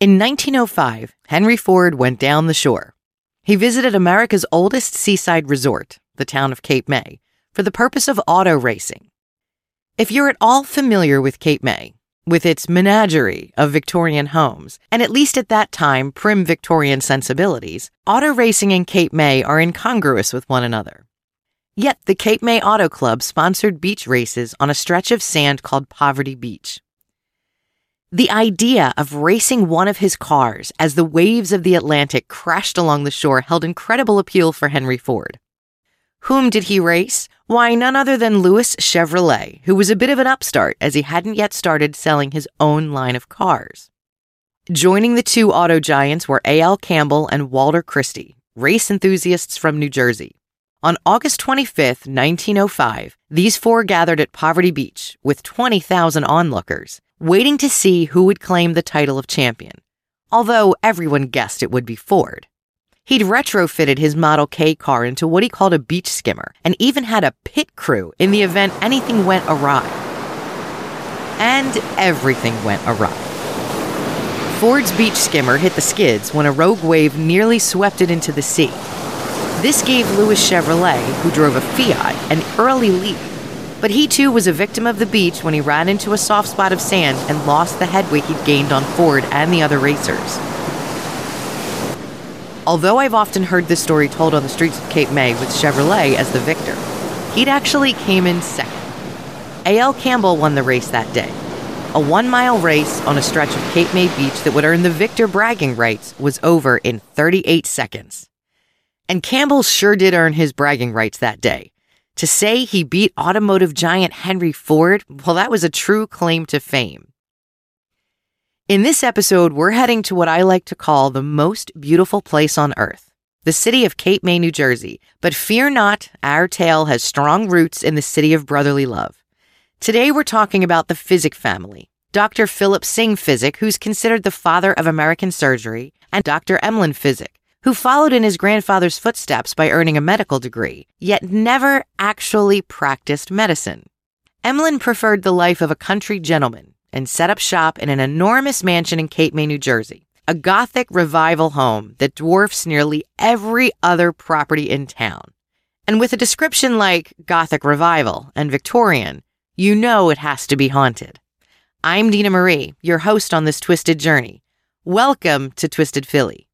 In 1905, Henry Ford went down the shore. He visited America's oldest seaside resort, the town of Cape May, for the purpose of auto racing. If you're at all familiar with Cape May, with its menagerie of Victorian homes, and at least at that time prim Victorian sensibilities, auto racing and Cape May are incongruous with one another. Yet the Cape May Auto Club sponsored beach races on a stretch of sand called Poverty Beach. The idea of racing one of his cars as the waves of the Atlantic crashed along the shore held incredible appeal for Henry Ford. Whom did he race? Why, none other than Louis Chevrolet, who was a bit of an upstart as he hadn't yet started selling his own line of cars. Joining the two auto giants were A.L. Campbell and Walter Christie, race enthusiasts from New Jersey. On August 25, 1905, these four gathered at Poverty Beach with 20,000 onlookers waiting to see who would claim the title of champion, although everyone guessed it would be Ford. He'd retrofitted his Model K car into what he called a beach skimmer and even had a pit crew in the event anything went awry. And everything went awry. Ford's beach skimmer hit the skids when a rogue wave nearly swept it into the sea. This gave Louis Chevrolet, who drove a Fiat, an early lead but he too was a victim of the beach when he ran into a soft spot of sand and lost the headway he'd gained on Ford and the other racers. Although I've often heard this story told on the streets of Cape May with Chevrolet as the victor, he'd actually came in second. A.L. Campbell won the race that day. A one mile race on a stretch of Cape May Beach that would earn the victor bragging rights was over in 38 seconds. And Campbell sure did earn his bragging rights that day to say he beat automotive giant Henry Ford, well, that was a true claim to fame. In this episode, we're heading to what I like to call the most beautiful place on earth, the city of Cape May, New Jersey. But fear not, our tale has strong roots in the city of brotherly love. Today, we're talking about the Physick family. Dr. Philip Syng Physick, who's considered the father of American surgery, and Dr. Emlen Physick, who followed in his grandfather's footsteps by earning a medical degree, yet never actually practiced medicine. Emlen preferred the life of a country gentleman and set up shop in an enormous mansion in Cape May, New Jersey, a Gothic revival home that dwarfs nearly every other property in town. And with a description like Gothic revival and Victorian, you know it has to be haunted. I'm Dina Marie, your host on this twisted journey. Welcome to Twisted Philly.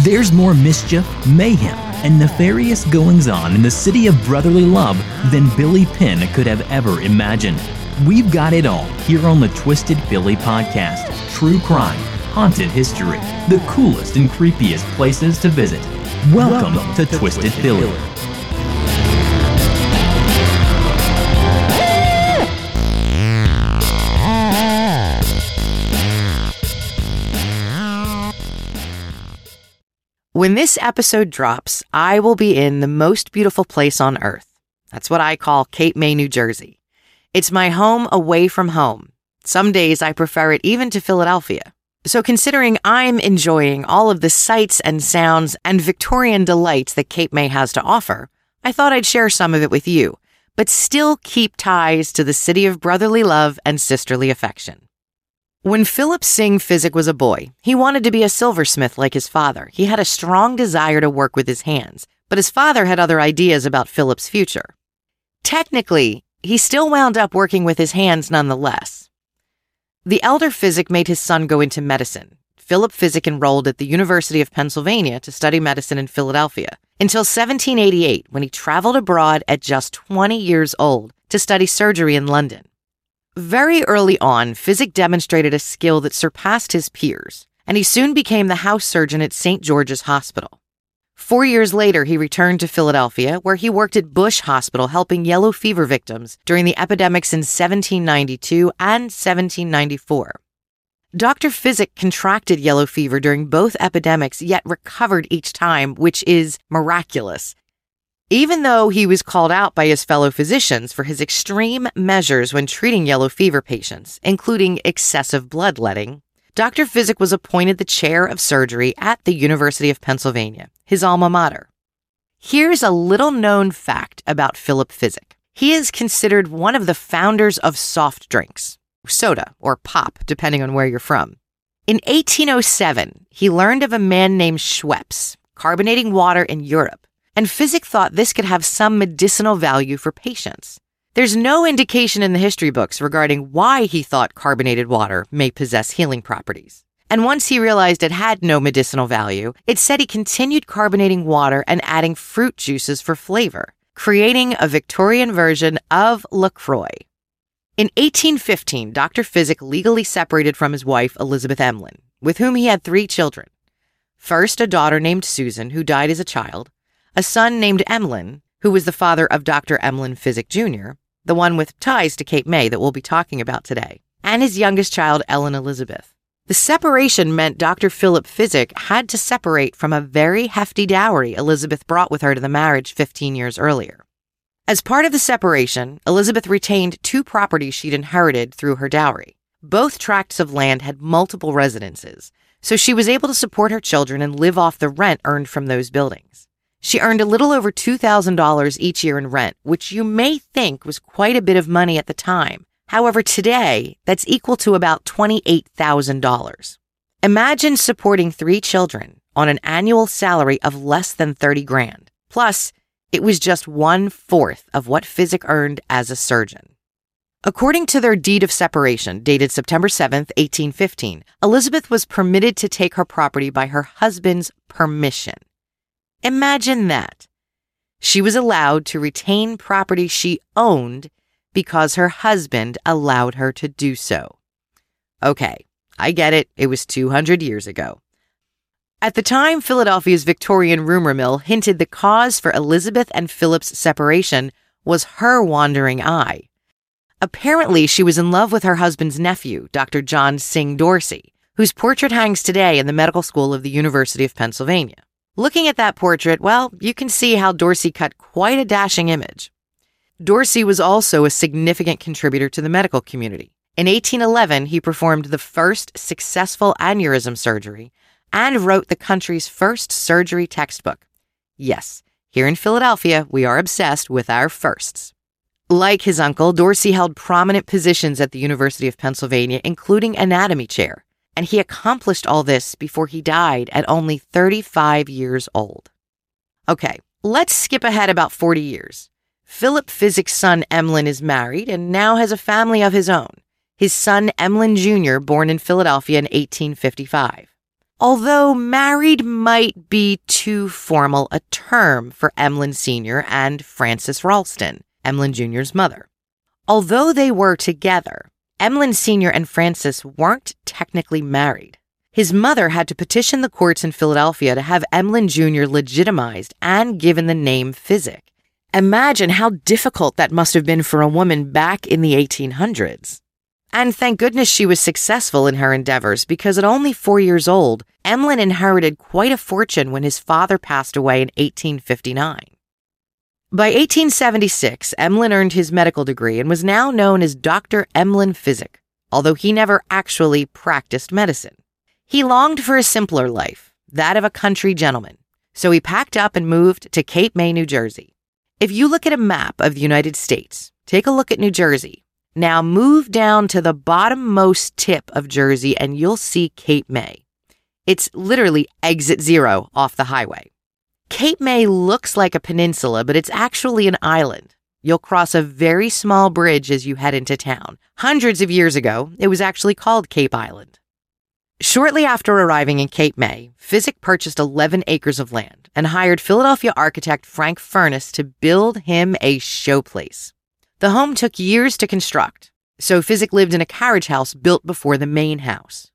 There's more mischief, mayhem, and nefarious goings on in the city of brotherly love than Billy Penn could have ever imagined. We've got it all here on the Twisted Philly podcast true crime, haunted history, the coolest and creepiest places to visit. Welcome, Welcome to, to, Twisted, Twisted Philly. Philly. When this episode drops, I will be in the most beautiful place on earth. That's what I call Cape May, New Jersey. It's my home away from home. Some days I prefer it even to Philadelphia. So considering I'm enjoying all of the sights and sounds and Victorian delights that Cape May has to offer, I thought I'd share some of it with you, but still keep ties to the city of brotherly love and sisterly affection. When Philip Syng Physick was a boy, he wanted to be a silversmith like his father. He had a strong desire to work with his hands, but his father had other ideas about Philip's future. Technically, he still wound up working with his hands nonetheless. The elder Physick made his son go into medicine. Philip Physick enrolled at the University of Pennsylvania to study medicine in Philadelphia until 1788 when he traveled abroad at just 20 years old to study surgery in London. Very early on, Physick demonstrated a skill that surpassed his peers, and he soon became the house surgeon at St. George's Hospital. Four years later, he returned to Philadelphia, where he worked at Bush Hospital helping yellow fever victims during the epidemics in 1792 and 1794. Dr. Physick contracted yellow fever during both epidemics, yet recovered each time, which is miraculous. Even though he was called out by his fellow physicians for his extreme measures when treating yellow fever patients, including excessive bloodletting, Dr. Physick was appointed the chair of surgery at the University of Pennsylvania, his alma mater. Here's a little known fact about Philip Physick. He is considered one of the founders of soft drinks, soda or pop, depending on where you're from. In 1807, he learned of a man named Schweppes carbonating water in Europe, and Physick thought this could have some medicinal value for patients. There's no indication in the history books regarding why he thought carbonated water may possess healing properties. And once he realized it had no medicinal value, it said he continued carbonating water and adding fruit juices for flavor, creating a Victorian version of LaCroix. In 1815, Dr. Physick legally separated from his wife, Elizabeth Emlen, with whom he had three children. First, a daughter named Susan, who died as a child, a son named Emlen, who was the father of Dr. Emlen Physick Jr., the one with ties to Cape May that we'll be talking about today, and his youngest child, Ellen Elizabeth. The separation meant Dr. Philip Physick had to separate from a very hefty dowry Elizabeth brought with her to the marriage 15 years earlier. As part of the separation, Elizabeth retained two properties she'd inherited through her dowry. Both tracts of land had multiple residences, so she was able to support her children and live off the rent earned from those buildings. She earned a little over $2,000 each year in rent, which you may think was quite a bit of money at the time. However, today, that's equal to about $28,000. Imagine supporting three children on an annual salary of less than 30 grand. Plus, it was just one fourth of what Physick earned as a surgeon. According to their deed of separation, dated September 7, 1815, Elizabeth was permitted to take her property by her husband's permission. Imagine that. She was allowed to retain property she owned because her husband allowed her to do so. Okay, I get it. It was 200 years ago. At the time, Philadelphia's Victorian rumor mill hinted the cause for Elizabeth and Philip's separation was her wandering eye. Apparently, she was in love with her husband's nephew, Dr. John Syng Dorsey, whose portrait hangs today in the medical school of the University of Pennsylvania. Looking at that portrait, well, you can see how Dorsey cut quite a dashing image. Dorsey was also a significant contributor to the medical community. In 1811, he performed the first successful aneurysm surgery and wrote the country's first surgery textbook. Yes, here in Philadelphia, we are obsessed with our firsts. Like his uncle, Dorsey held prominent positions at the University of Pennsylvania, including anatomy chair and he accomplished all this before he died at only 35 years old. Okay, let's skip ahead about 40 years. Philip Physick's son Emlen is married and now has a family of his own. His son Emlen Jr., born in Philadelphia in 1855. Although married might be too formal a term for Emlen Sr. and Frances Ralston, Emlen Jr.'s mother. Although they were together, Emlen Sr. and Frances weren't technically married. His mother had to petition the courts in Philadelphia to have Emlen Jr. legitimized and given the name Physick. Imagine how difficult that must have been for a woman back in the 1800s. And thank goodness she was successful in her endeavors because at only four years old, Emlen inherited quite a fortune when his father passed away in 1859. By 1876, Emlen earned his medical degree and was now known as Dr. Emlen Physick, although he never actually practiced medicine. He longed for a simpler life, that of a country gentleman, so he packed up and moved to Cape May, New Jersey. If you look at a map of the United States, take a look at New Jersey. Now move down to the bottommost tip of Jersey and you'll see Cape May. It's literally exit zero off the highway. Cape May looks like a peninsula, but it's actually an island. You'll cross a very small bridge as you head into town. Hundreds of years ago, it was actually called Cape Island. Shortly after arriving in Cape May, Physick purchased 11 acres of land and hired Philadelphia architect Frank Furness to build him a showplace. The home took years to construct, so Physick lived in a carriage house built before the main house.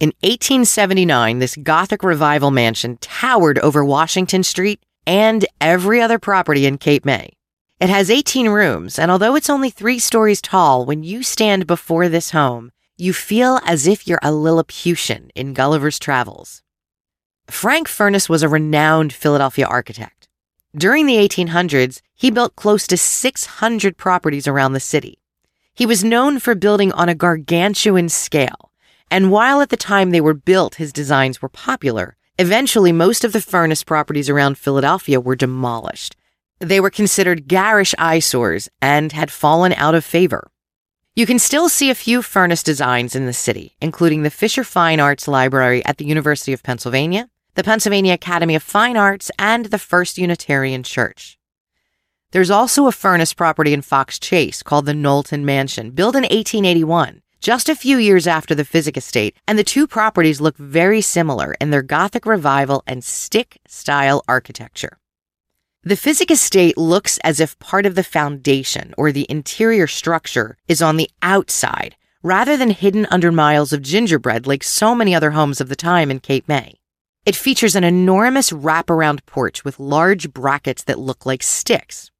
In 1879, this Gothic revival mansion towered over Washington Street and every other property in Cape May. It has 18 rooms, and although it's only three stories tall, when you stand before this home, you feel as if you're a Lilliputian in Gulliver's Travels. Frank Furness was a renowned Philadelphia architect. During the 1800s, he built close to 600 properties around the city. He was known for building on a gargantuan scale and while at the time they were built, his designs were popular, eventually most of the Furness properties around Philadelphia were demolished. They were considered garish eyesores and had fallen out of favor. You can still see a few Furness designs in the city, including the Fisher Fine Arts Library at the University of Pennsylvania, the Pennsylvania Academy of Fine Arts, and the First Unitarian Church. There's also a Furness property in Fox Chase called the Knowlton Mansion, built in 1881, just a few years after the Physick Estate, and the two properties look very similar in their Gothic revival and stick style architecture. The Physick Estate looks as if part of the foundation or the interior structure is on the outside rather than hidden under miles of gingerbread like so many other homes of the time in Cape May. It features an enormous wraparound porch with large brackets that look like sticks.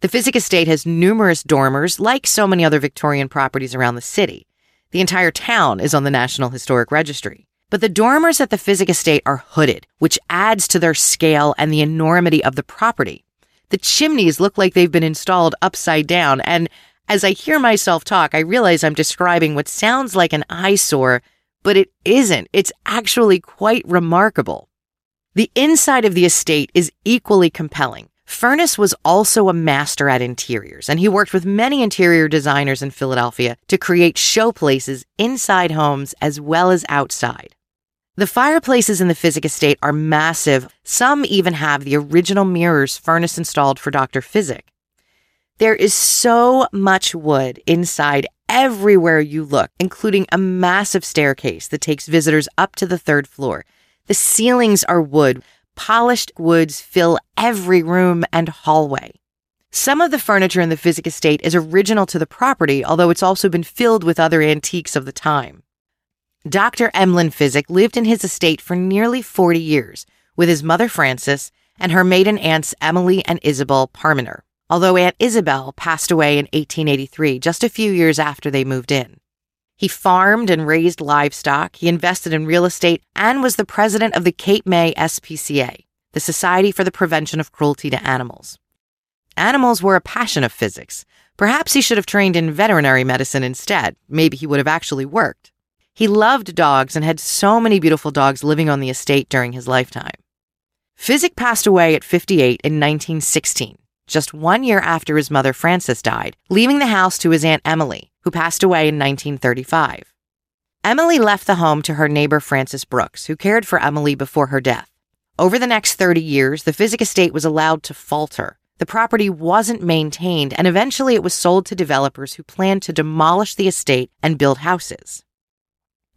The Physick Estate has numerous dormers, like so many other Victorian properties around the city. The entire town is on the National Historic Registry. But the dormers at the Physick Estate are hooded, which adds to their scale and the enormity of the property. The chimneys look like they've been installed upside down, and as I hear myself talk, I realize I'm describing what sounds like an eyesore, but it isn't. It's actually quite remarkable. The inside of the estate is equally compelling. Furness was also a master at interiors, and he worked with many interior designers in Philadelphia to create showplaces inside homes as well as outside. The fireplaces in the Physick estate are massive. Some even have the original mirrors Furness installed for Dr. Physick. There is so much wood inside everywhere you look, including a massive staircase that takes visitors up to the third floor. The ceilings are wood polished woods fill every room and hallway. Some of the furniture in the Physick estate is original to the property, although it's also been filled with other antiques of the time. Dr. Emlen Physick lived in his estate for nearly 40 years with his mother Frances and her maiden aunts Emily and Isabel Parmenter, although Aunt Isabel passed away in 1883, just a few years after they moved in. He farmed and raised livestock, he invested in real estate, and was the president of the Cape May SPCA, the Society for the Prevention of Cruelty to Animals. Animals were a passion of Physick's. Perhaps he should have trained in veterinary medicine instead. Maybe he would have actually worked. He loved dogs and had so many beautiful dogs living on the estate during his lifetime. Physick passed away at 58 in 1916, just one year after his mother Frances died, leaving the house to his Aunt Emily, who passed away in 1935. Emily left the home to her neighbor Frances Brooks, who cared for Emily before her death. Over the next 30 years, the Physick estate was allowed to falter. The property wasn't maintained, and eventually it was sold to developers who planned to demolish the estate and build houses.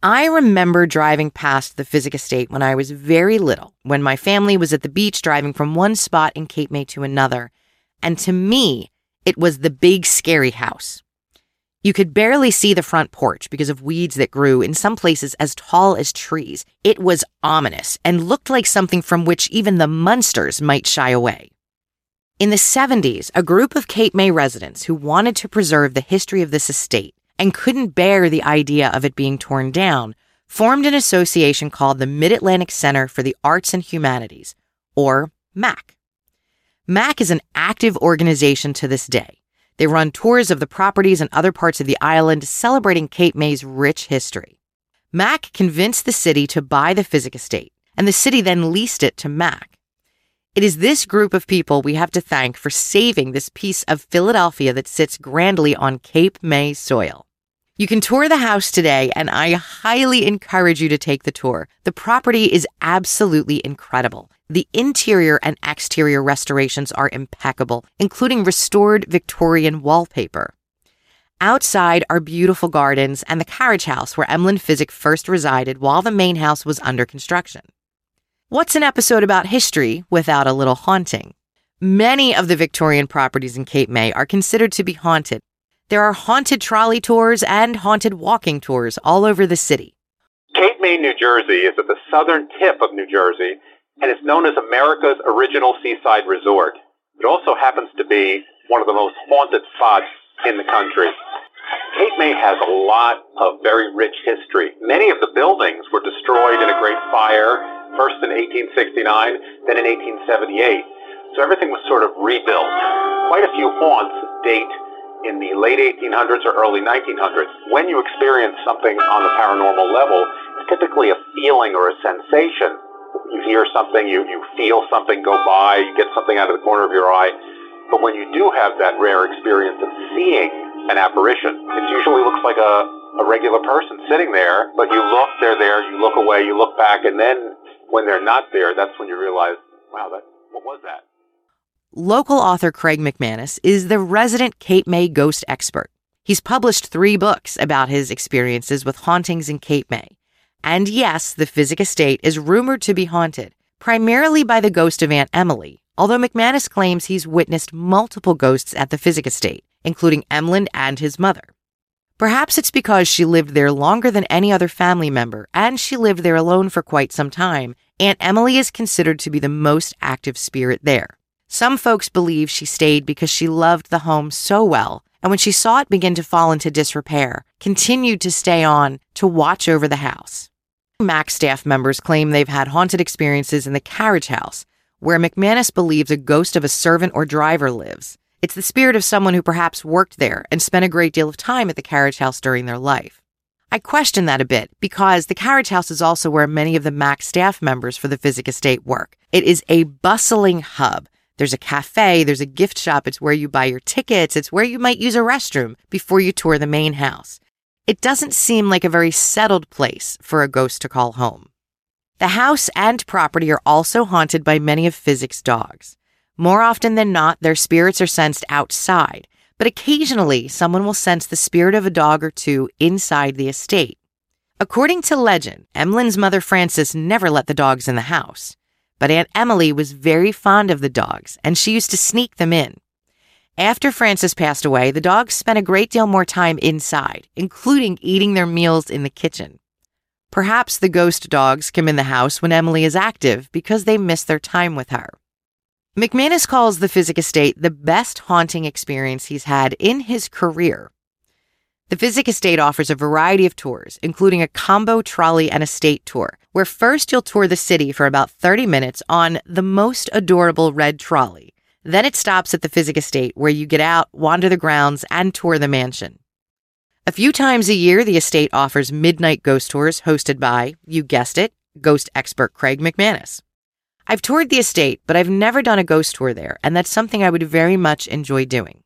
I remember driving past the Physick estate when I was very little, when my family was at the beach driving from one spot in Cape May to another. And to me, it was the big scary house. You could barely see the front porch because of weeds that grew in some places as tall as trees. It was ominous and looked like something from which even the Munsters might shy away. In the 70s, a group of Cape May residents who wanted to preserve the history of this estate and couldn't bear the idea of it being torn down formed an association called the Mid Atlantic Center for the Arts and Humanities, or MAC. MAC is an active organization to this day. They run tours of the properties and other parts of the island, celebrating Cape May's rich history. Mac convinced the city to buy the Physick estate, and the city then leased it to Mac. It is this group of people we have to thank for saving this piece of Philadelphia that sits grandly on Cape May soil. You can tour the house today, and I highly encourage you to take the tour. The property is absolutely incredible. The interior and exterior restorations are impeccable, including restored Victorian wallpaper. Outside are beautiful gardens and the carriage house where Emlen Physick first resided while the main house was under construction. What's an episode about history without a little haunting? Many of the Victorian properties in Cape May are considered to be haunted. There are haunted trolley tours and haunted walking tours all over the city. Cape May, New Jersey is at the southern tip of New Jersey and is known as America's original seaside resort. It also happens to be one of the most haunted spots in the country. Cape May has a lot of very rich history. Many of the buildings were destroyed in a great fire, first in 1869, then in 1878. So everything was sort of rebuilt. Quite a few haunts date in the late 1800s or early 1900s. When you experience something on the paranormal level, it's typically a feeling or a sensation you hear something, you, you feel something go by, you get something out of the corner of your eye. But when you do have that rare experience of seeing an apparition. It usually looks like a, a regular person sitting there, but you look, they're there, you look away, you look back, and then when they're not there, that's when you realize, wow, that what was that? Local author Craig McManus is the resident Cape May ghost expert. He's published three books about his experiences with hauntings in Cape May. And yes, the Physick Estate is rumored to be haunted, primarily by the ghost of Aunt Emily, although McManus claims he's witnessed multiple ghosts at the Physick Estate, including Emlen and his mother. Perhaps it's because she lived there longer than any other family member, and she lived there alone for quite some time. Aunt Emily is considered to be the most active spirit there. Some folks believe she stayed because she loved the home so well, and when she saw it begin to fall into disrepair, continued to stay on to watch over the house. Mac staff members claim they've had haunted experiences in the carriage house, where McManus believes a ghost of a servant or driver lives. It's the spirit of someone who perhaps worked there and spent a great deal of time at the carriage house during their life. I question that a bit because the carriage house is also where many of the MAC staff members for the Physick Estate work. It is a bustling hub. There's a cafe, there's a gift shop, it's where you buy your tickets, it's where you might use a restroom before you tour the main house. It doesn't seem like a very settled place for a ghost to call home. The house and property are also haunted by many of Physick's dogs. More often than not, their spirits are sensed outside, but occasionally someone will sense the spirit of a dog or two inside the estate. According to legend, Emlen's mother Frances never let the dogs in the house, but Aunt Emily was very fond of the dogs and she used to sneak them in. After Frances passed away, the dogs spent a great deal more time inside, including eating their meals in the kitchen. Perhaps the ghost dogs come in the house when Emily is active because they miss their time with her. McManus calls the Physick Estate the best haunting experience he's had in his career. The Physick Estate offers a variety of tours, including a combo trolley and estate tour, where first you'll tour the city for about 30 minutes on the most adorable red trolley. Then it stops at the Physick Estate where you get out, wander the grounds, and tour the mansion. A few times a year, the estate offers midnight ghost tours hosted by, you guessed it, ghost expert Craig McManus. I've toured the estate, but I've never done a ghost tour there, and that's something I would very much enjoy doing.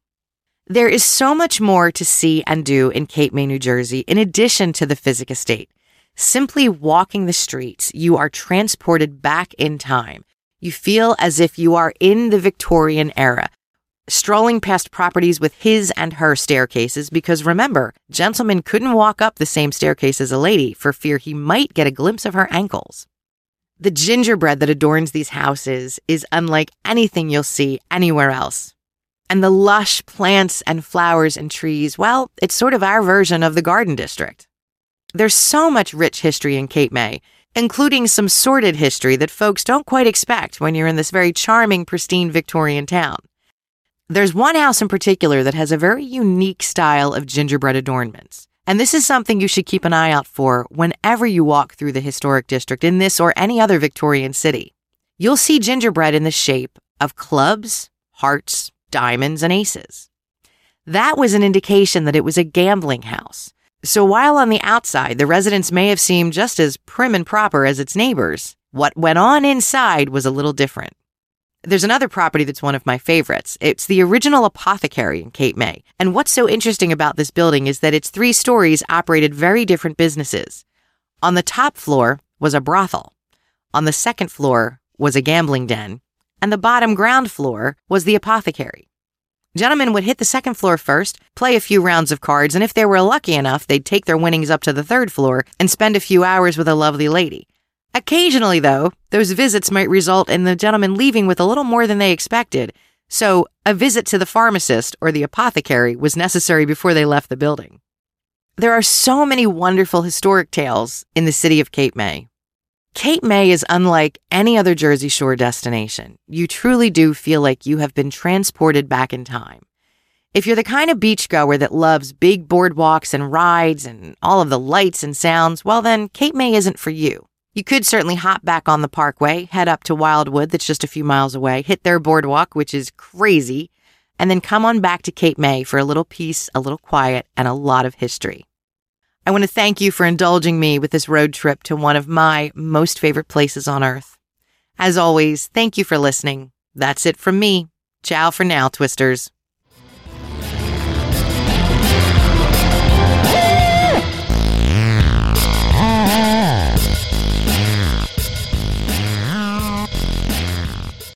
There is so much more to see and do in Cape May, New Jersey, in addition to the Physick Estate. Simply walking the streets, you are transported back in time you feel as if you are in the Victorian era, strolling past properties with his and her staircases because remember, gentlemen couldn't walk up the same staircase as a lady for fear he might get a glimpse of her ankles. The gingerbread that adorns these houses is unlike anything you'll see anywhere else. And the lush plants and flowers and trees, well, it's sort of our version of the Garden District. There's so much rich history in Cape May, including some sordid history that folks don't quite expect when you're in this very charming, pristine Victorian town. There's one house in particular that has a very unique style of gingerbread adornments. And this is something you should keep an eye out for whenever you walk through the historic district in this or any other Victorian city. You'll see gingerbread in the shape of clubs, hearts, diamonds, and aces. That was an indication that it was a gambling house. So while on the outside, the residence may have seemed just as prim and proper as its neighbors, what went on inside was a little different. There's another property that's one of my favorites. It's the original apothecary in Cape May. And what's so interesting about this building is that its three stories operated very different businesses. On the top floor was a brothel. On the second floor was a gambling den. And the bottom ground floor was the apothecary. Gentlemen would hit the second floor first, play a few rounds of cards, and if they were lucky enough, they'd take their winnings up to the third floor and spend a few hours with a lovely lady. Occasionally, though, those visits might result in the gentleman leaving with a little more than they expected, so a visit to the pharmacist or the apothecary was necessary before they left the building. There are so many wonderful historic tales in the city of Cape May. Cape May is unlike any other Jersey Shore destination. You truly do feel like you have been transported back in time. If you're the kind of beachgoer that loves big boardwalks and rides and all of the lights and sounds, well, then Cape May isn't for you. You could certainly hop back on the parkway, head up to Wildwood, that's just a few miles away, hit their boardwalk, which is crazy, and then come on back to Cape May for a little peace, a little quiet, and a lot of history. I want to thank you for indulging me with this road trip to one of my most favorite places on earth. As always, thank you for listening. That's it from me. Ciao for now, Twisters.